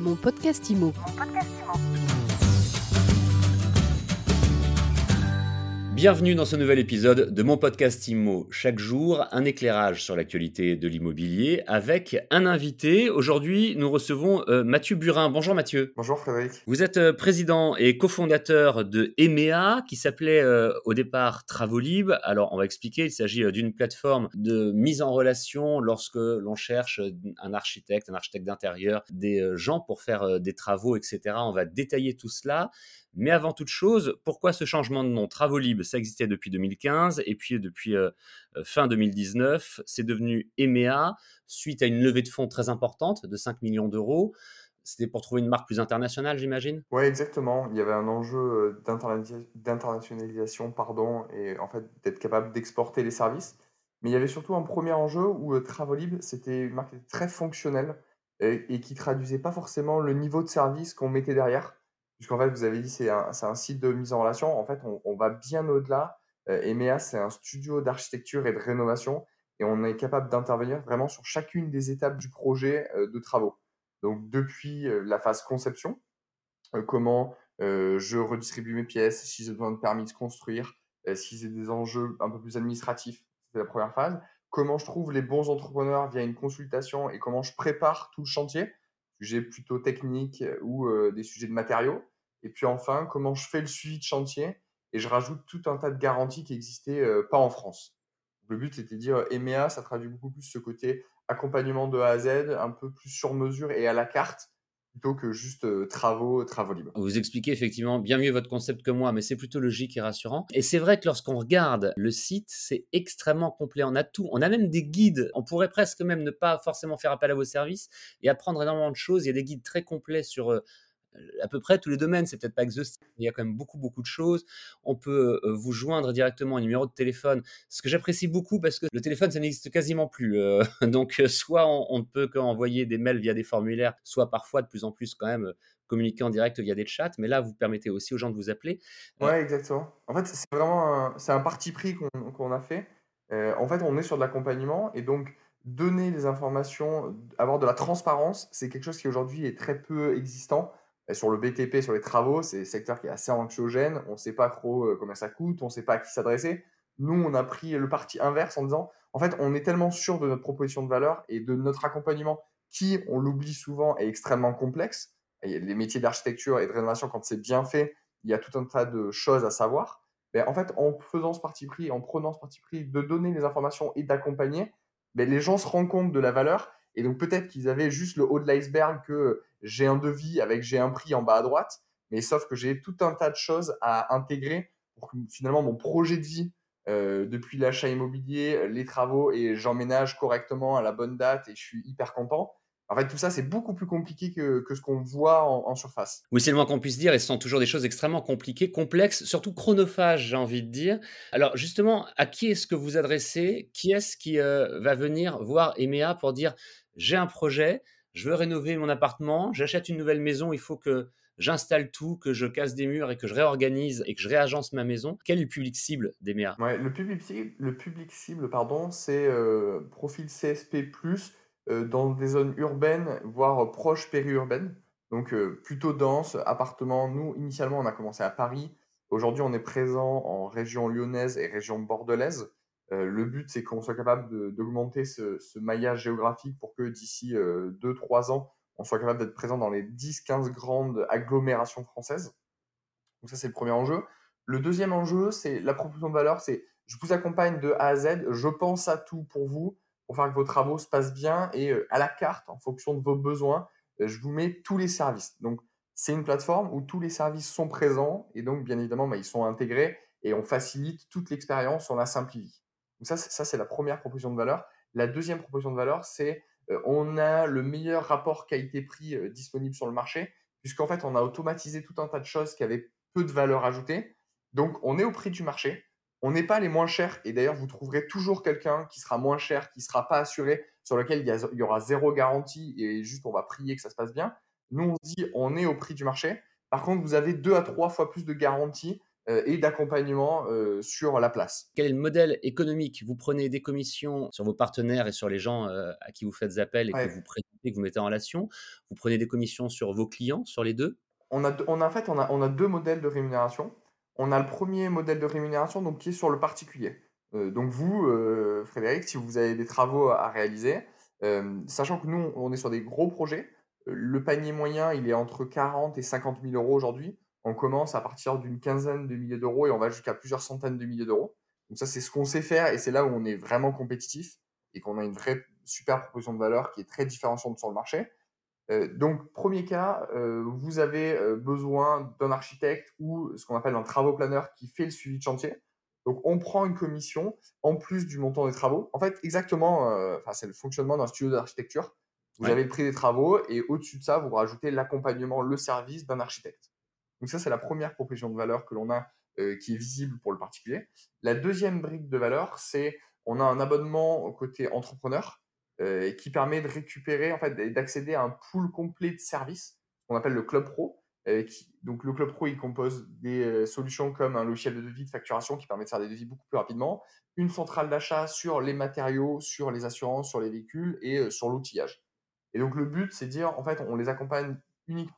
Mon podcast IMO. Bienvenue dans ce nouvel épisode de mon podcast IMO. Chaque jour, un éclairage sur l'actualité de l'immobilier avec un invité. Aujourd'hui, nous recevons euh, Mathieu Burin. Bonjour Mathieu. Bonjour Frédéric. Vous êtes euh, président et cofondateur de EMEA qui s'appelait euh, au départ Travolib. Alors, on va expliquer, il s'agit d'une plateforme de mise en relation lorsque l'on cherche un architecte, un architecte d'intérieur, des gens pour faire des travaux, etc. On va détailler tout cela. Mais avant toute chose, pourquoi ce changement de nom? Travolib, ça existait depuis 2015 et puis depuis euh, euh, fin 2019, c'est devenu EMEA suite à une levée de fonds très importante de 5 millions d'euros. C'était pour trouver une marque plus internationale, j'imagine? Oui, exactement. Il y avait un enjeu euh, d'internationalisation, pardon, et en fait d'être capable d'exporter les services. Mais il y avait surtout un premier enjeu où Travolib, c'était une marque très fonctionnelle et, et qui traduisait pas forcément le niveau de service qu'on mettait derrière puisqu'en fait, vous avez dit c'est un, un, site de mise en relation. En fait, on, on va bien au-delà. Euh, EMEA, c'est un studio d'architecture et de rénovation et on est capable d'intervenir vraiment sur chacune des étapes du projet euh, de travaux. Donc, depuis euh, la phase conception, comment je redistribue mes pièces, si j'ai besoin de permis de construire, si j'ai des enjeux un peu plus administratifs, c'est la première phase. Comment je trouve les bons entrepreneurs via une consultation et comment je prépare tout le chantier, sujet plutôt technique ou des sujets de matériaux. Et puis enfin, comment je fais le suivi de chantier et je rajoute tout un tas de garanties qui n'existaient euh, pas en France. Le but, c'était de dire EMEA, ça traduit beaucoup plus ce côté accompagnement de A à Z, un peu plus sur mesure et à la carte, plutôt que juste euh, travaux, travaux libres. Vous expliquez effectivement bien mieux votre concept que moi, mais c'est plutôt logique et rassurant. Et c'est vrai que lorsqu'on regarde le site, c'est extrêmement complet. On a tout. On a même des guides. On pourrait presque même ne pas forcément faire appel à vos services et apprendre énormément de choses. Il y a des guides très complets sur euh, à peu près tous les domaines. C'est peut-être pas exhaustif, il y a quand même beaucoup, beaucoup de choses. On peut euh, vous joindre directement un numéro de téléphone, ce que j'apprécie beaucoup parce que le téléphone, ça n'existe quasiment plus. Euh, donc, euh, soit on, ne peut qu'envoyer des mails via des formulaires, soit parfois de plus en plus quand même communiquer en direct via des chats, mais là, vous permettez aussi aux gens de vous appeler. Ouais, exactement. En fait, c'est vraiment un parti pris qu'on a fait. en fait, on est sur de l'accompagnement et donc donner des informations, avoir de la transparence, c'est quelque chose qui aujourd'hui est très peu existant sur le BTP, sur les travaux, c'est un secteur qui est assez anxiogène. On ne sait pas trop euh, combien ça coûte, on ne sait pas à qui s'adresser. Nous, on a pris le parti inverse en disant, en fait, on est tellement sûr de notre proposition de valeur et de notre accompagnement qui, on l'oublie souvent, est extrêmement complexe. les métiers d'architecture et de rénovation, quand c'est bien fait, il y a tout un tas de choses à savoir. Mais en fait, en faisant ce parti pris, en prenant ce parti pris de donner les informations et d'accompagner, ben, les gens se rendent compte de la valeur et donc peut-être qu'ils avaient juste le haut de l'iceberg que j'ai un devis avec j'ai un prix en bas à droite, mais sauf que j'ai tout un tas de choses à intégrer pour que finalement mon projet de vie, euh, depuis l'achat immobilier, les travaux, et j'emménage correctement à la bonne date et je suis hyper content. En fait, tout ça, c'est beaucoup plus compliqué que, que ce qu'on voit en, en, surface. Oui, c'est le moins qu'on puisse dire, et ce sont toujours des choses extrêmement compliquées, complexes, surtout chronophages, j'ai envie de dire. Alors, justement, à qui est-ce que vous adressez? Qui est-ce qui euh, va venir voir EMEA pour dire j'ai un projet, je veux rénover mon appartement, j'achète une nouvelle maison, il faut que j'installe tout, que je casse des murs et que je réorganise et que je réagence ma maison? Quel est le public cible d'EMEA ouais, le, public cible, le public cible, pardon, c'est euh, profil CSP+, dans des zones urbaines, voire proches périurbaines. Donc euh, plutôt dense, appartement. Nous, initialement, on a commencé à Paris. Aujourd'hui, on est présent en région lyonnaise et région bordelaise. Euh, le but, c'est qu'on soit capable d'augmenter ce, maillage géographique pour que d'ici 2-3 euh, ans, on soit capable d'être présent dans les 10-15 grandes agglomérations françaises. Donc ça, c'est le premier enjeu. Le deuxième enjeu, c'est la proposition de valeur, c'est je vous accompagne de A à Z, je pense à tout pour vous, pour faire que vos travaux se passent bien et euh, à la carte, en fonction de vos besoins, je vous mets tous les services. Donc, c'est une plateforme où tous les services sont présents et donc, bien évidemment, bah, ils sont intégrés et on facilite toute l'expérience, on la simplifie. Donc ça, c'est la première proposition de valeur. La deuxième proposition de valeur, c'est euh, on a le meilleur rapport qualité-prix euh, disponible sur le marché, puisqu'en fait, on a automatisé tout un tas de choses qui avaient peu de valeur ajoutée. Donc, on est au prix du marché. On n'est pas les moins chers. Et d'ailleurs, vous trouverez toujours quelqu'un qui sera moins cher, qui ne sera pas assuré, sur lequel il y, il y, aura zéro garantie et juste on va prier que ça se passe bien. Nous, on dit on est au prix du marché. Par contre, vous avez deux à trois fois plus de garanties et d'accompagnement sur la place. Quel est le modèle économique? Vous prenez des commissions sur vos partenaires et sur les gens à qui vous faites appel et que vous présentez, que vous mettez en relation. Vous prenez des commissions sur vos clients, sur les deux? On a, on a, En fait, on a, on a deux modèles de rémunération. On a le premier modèle de rémunération donc, qui est sur le particulier. donc vous, Frédéric, si vous avez des travaux à réaliser, sachant que nous, on est sur des gros projets, le panier moyen, il est entre 40 et 50 000 euros aujourd'hui. On commence à partir d'une quinzaine de milliers d'euros et on va jusqu'à plusieurs centaines de milliers d'euros. Donc ça, c'est ce qu'on sait faire et c'est là où on est vraiment compétitif et qu'on a une vraie super proposition de valeur qui est très différenciante sur le marché. Euh, donc, premier cas, euh, vous avez euh, besoin d'un architecte ou ce qu'on appelle un travaux planeur qui fait le suivi de chantier. Donc, on prend une commission en plus du montant des travaux. En fait, exactement, c'est le fonctionnement d'un studio d'architecture. Vous avez le prix des travaux et au-dessus de ça, vous rajoutez l'accompagnement, le service d'un architecte. Donc ça, c'est la première proposition de valeur que l'on a euh, qui est visible pour le particulier. La deuxième brique de valeur, c'est on a un abonnement au côté entrepreneur euh, qui permet de récupérer, en fait, d'accéder à un pool complet de services qu'on appelle le Club Pro. Euh, donc le Club Pro, il compose des solutions comme un logiciel de devis de facturation qui permet de faire des devis beaucoup plus rapidement, une centrale d'achat sur les matériaux, sur les assurances, sur les véhicules et sur l'outillage. Et donc le but, c'est de dire, en fait, on les accompagne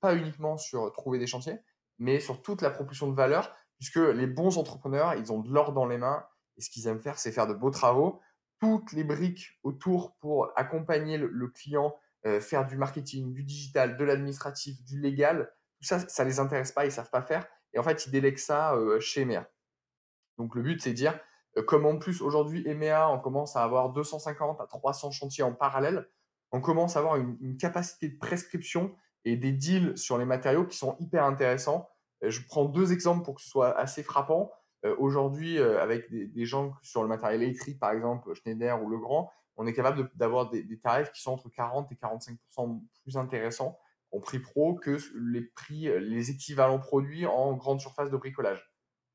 pas uniquement sur trouver des chantiers, mais sur toute la propulsion de valeur, puisque les bons entrepreneurs, ils ont de l'or dans les mains, et ce qu'ils aiment faire, c'est faire de beaux travaux. Toutes les briques autour pour accompagner le, client, euh, faire du marketing, du digital, de l'administratif, du légal, tout ça, ça les intéresse pas, ils savent pas faire. Et en fait, ils délèguent ça euh, chez EMEA. Donc le but, c'est de dire, euh, comme en plus aujourd'hui, EMEA, on commence à avoir 250 à 300 chantiers en parallèle, on commence à avoir une, capacité de prescription et des deals sur les matériaux qui sont hyper intéressants. Je prends deux exemples pour que ce soit assez frappant. Euh, aujourd'hui, euh, avec des, gens sur le matériel électrique, par exemple Schneider ou Legrand, on est capable d'avoir des, tarifs qui sont entre 40 et 45% plus intéressants en prix pro que les prix, les équivalents produits en grande surface de bricolage.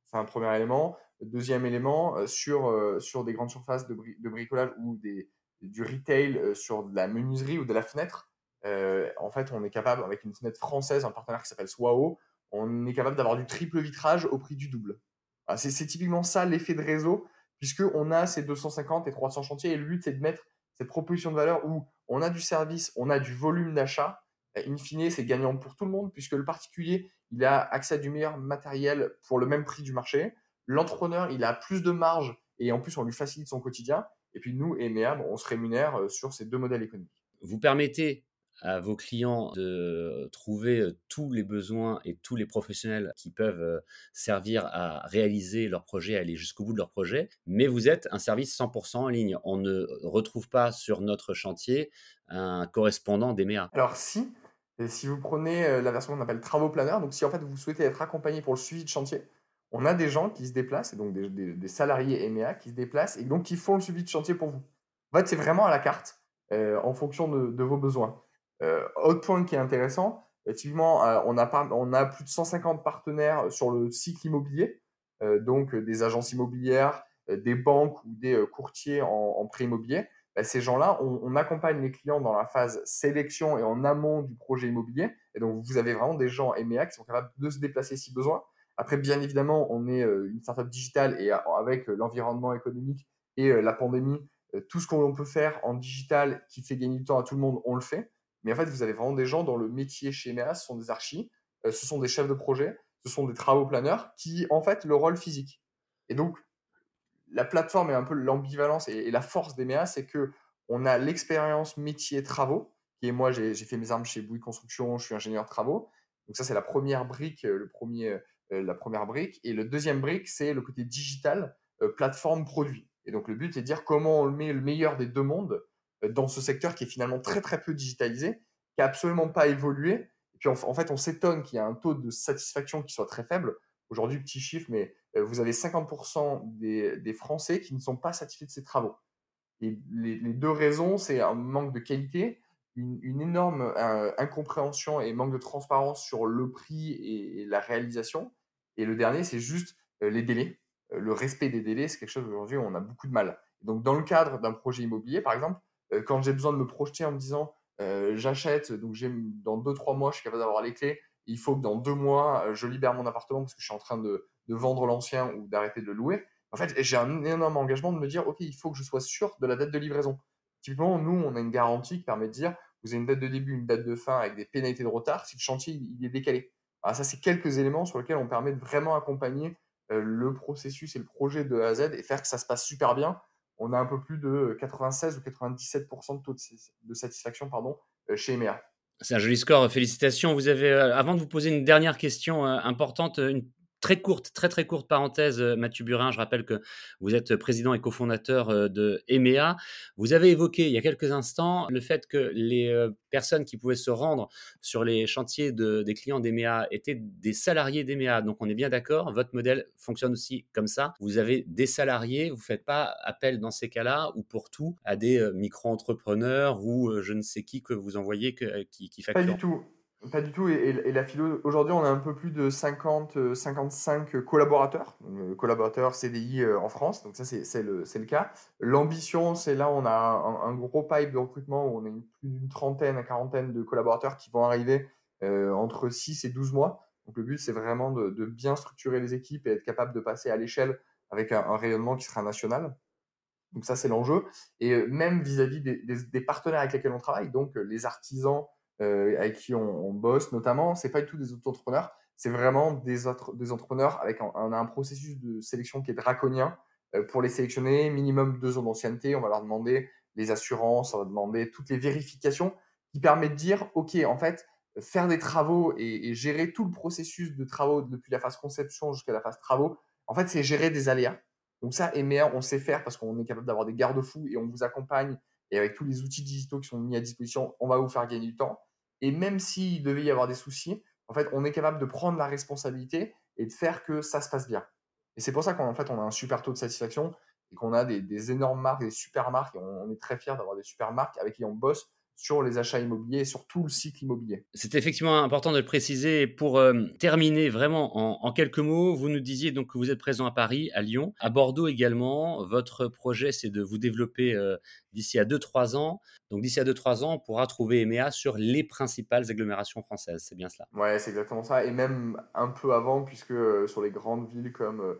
C'est un premier élément. Deuxième élément, sur, sur des grandes surfaces de, bricolage ou du retail euh, sur de la menuiserie ou de la fenêtre. Euh, en fait, on est capable, avec une fenêtre française, un partenaire qui s'appelle Swao, on est capable d'avoir du triple vitrage au prix du double. C'est typiquement ça l'effet de réseau, puisqu'on a ces 250 et 300 chantiers, et le but, c'est de mettre cette proposition de valeur où on a du service, on a du volume d'achat. In fine, c'est gagnant pour tout le monde, puisque le particulier, il a accès à du meilleur matériel pour le même prix du marché. L'entrepreneur, il a plus de marge, et en plus, on lui facilite son quotidien. Et puis nous, EMEA, on se rémunère euh, sur ces deux modèles économiques. Vous permettez à vos clients de trouver tous les besoins et tous les professionnels qui peuvent servir à réaliser leur projet, à aller jusqu'au bout de leur projet, mais vous êtes un service 100% en ligne. On ne retrouve pas sur notre chantier un correspondant d'EMEA. Alors si, si vous prenez la version qu'on appelle travaux planeurs, donc si en fait vous souhaitez être accompagné pour le suivi de chantier, on a des gens qui se déplacent, et donc des, salariés EMEA qui se déplacent et donc qui font le suivi de chantier pour vous. En fait, c'est vraiment à la carte en fonction de, vos besoins. Euh, autre point qui est intéressant, effectivement, euh, on, a plus de 150 partenaires sur le cycle immobilier, donc des agences immobilières, des banques ou des courtiers en, prêt immobilier. Bah, ces gens-là, on, accompagne les clients dans la phase sélection et en amont du projet immobilier. Et donc, vous avez vraiment des gens EMEA qui sont capables de se déplacer si besoin. Après, bien évidemment, on est euh, une startup digitale et avec euh, l'environnement économique et euh, la pandémie, tout ce qu'on peut faire en digital qui fait gagner du temps à tout le monde, on le fait. Mais en fait, vous avez vraiment des gens dans le métier chez MEA, ce sont des archis, ce sont des chefs de projet, ce sont des travaux planeurs qui, en fait, le rôle physique. Et donc, la plateforme est un peu l'ambivalence et, la force des MEA, c'est que on a l'expérience métier travaux, est moi, j'ai fait mes armes chez Bouygues Construction, je suis ingénieur travaux. Donc ça, c'est la première brique, le premier, euh, la première brique. Et le deuxième brique, c'est le côté digital, euh, plateforme produit. Et donc le but est de dire comment on met le meilleur des deux mondes euh, dans ce secteur qui est finalement très très peu digitalisé, qui n'a absolument pas évolué. Puis en, fait, on s'étonne qu'il y a un taux de satisfaction qui soit très faible. Aujourd'hui, petit chiffre, mais vous avez 50% des, Français qui ne sont pas satisfaits de ces travaux. Les, deux raisons, c'est un manque de qualité, une, énorme incompréhension et manque de transparence sur le prix et la réalisation, et le dernier, c'est juste les délais. le respect des délais, c'est quelque chose aujourd'hui où on a beaucoup de mal. Donc, dans le cadre d'un projet immobilier, par exemple, quand j'ai besoin de me projeter en me disant j'achète, donc dans deux, trois mois, je suis capable d'avoir les clés, il faut que dans deux mois, je libère mon appartement parce que je suis en train de, vendre l'ancien ou d'arrêter de le louer. En fait, j'ai un énorme engagement de me dire, OK, il faut que je sois sûr de la date de livraison. Typiquement, nous, on a une garantie qui permet de dire, vous avez une date de début, une date de fin avec des pénalités de retard si le chantier est décalé. Alors ça, c'est quelques éléments sur lesquels on permet de vraiment accompagner euh, le processus et le projet de A à Z et faire que ça se passe super bien. On a un peu plus de 96 ou 97% de taux de, satisfaction pardon, euh, chez EMEA. C'est un joli score, félicitations. Vous avez, euh, avant de vous poser une dernière question importante, une Très courte, très très courte parenthèse, euh, Mathieu Burin. Je rappelle que vous êtes président et cofondateur euh, de EMEA. Vous avez évoqué il y a quelques instants le fait que les euh, personnes qui pouvaient se rendre sur les chantiers de, des clients d'EMEA étaient des salariés d'EMEA. Donc on est bien d'accord, votre modèle fonctionne aussi comme ça. Vous avez des salariés, vous ne faites pas appel dans ces cas-là ou pour tout à des micro-entrepreneurs ou je ne sais qui que vous envoyez qui, qui facturent. Pas du tout. Pas du tout. Et, la aujourd'hui, on a un peu plus de 50, 55 euh, collaborateurs, euh, collaborateurs CDI euh, en France. Donc ça, c'est le, le cas. L'ambition, c'est là, on a un, gros pipe de recrutement où on a une, plus d'une trentaine à quarantaine de collaborateurs qui vont arriver entre 6 et 12 mois. Donc le but, c'est vraiment de, bien structurer les équipes et être capable de passer à l'échelle avec un, rayonnement qui sera national. Donc ça, c'est l'enjeu. Et même vis-à-vis des, partenaires avec lesquels on travaille, donc les artisans, euh, avec qui on, bosse notamment, c'est pas du tout des auto-entrepreneurs, c'est vraiment des, entrepreneurs avec un, processus de sélection qui est draconien. Euh, pour les sélectionner, minimum deux ans d'ancienneté, on va leur demander les assurances, on va demander toutes les vérifications qui permettent de dire, OK, en fait, faire des travaux et, gérer tout le processus de travaux depuis la phase conception jusqu'à la phase travaux, en fait, c'est gérer des aléas. Donc ça, EMEA, on sait faire parce qu'on est capable d'avoir des garde-fous et on vous accompagne. Et avec tous les outils digitaux qui sont mis à disposition, on va vous faire gagner du temps. Et même s'il devait y avoir des soucis, en fait, on est capable de prendre la responsabilité et de faire que ça se passe bien. Et c'est pour ça qu'en fait, on a un super taux de satisfaction et qu'on a des, énormes marques, des super marques. Et on, on est très fiers d'avoir des super marques avec qui on bosse sur les achats immobiliers sur tout le cycle immobilier. C'est effectivement important de le préciser. Pour euh, terminer vraiment en, quelques mots, vous nous disiez donc que vous êtes présent à Paris, à Lyon, à Bordeaux également. Votre projet, c'est de vous développer euh, d'ici à 2-3 ans. Donc d'ici à 2-3 ans, on pourra trouver EMEA sur les principales agglomérations françaises. C'est bien cela Ouais, c'est exactement ça. Et même un peu avant, puisque euh, sur les grandes villes comme...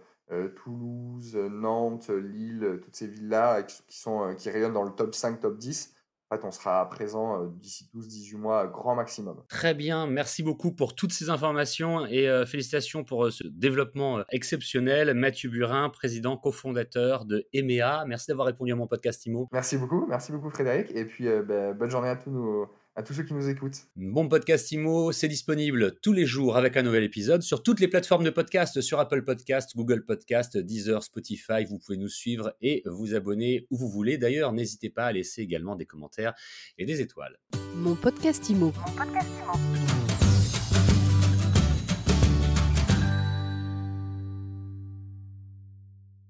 Toulouse, Nantes, Lille, toutes ces villes-là qui, sont, qui rayonnent dans le top 5, top 10, on sera présent euh, d'ici 12-18 mois, grand maximum. Très bien, merci beaucoup pour toutes ces informations et euh, félicitations pour euh, ce développement exceptionnel. Mathieu Burin, président cofondateur de EMEA. Merci d'avoir répondu à mon podcast IMO. Merci beaucoup, merci beaucoup Frédéric. Et puis ben, bonne journée à tous nos à tous ceux qui nous écoutent. Bon podcast IMO, c'est disponible tous les jours avec un nouvel épisode sur toutes les plateformes de podcast, sur Apple Podcast, Google Podcast, Deezer, Spotify. Vous pouvez nous suivre et vous abonner où vous voulez. D'ailleurs, n'hésitez pas à laisser également des commentaires et des étoiles. Mon podcast IMO. Mon podcast IMO.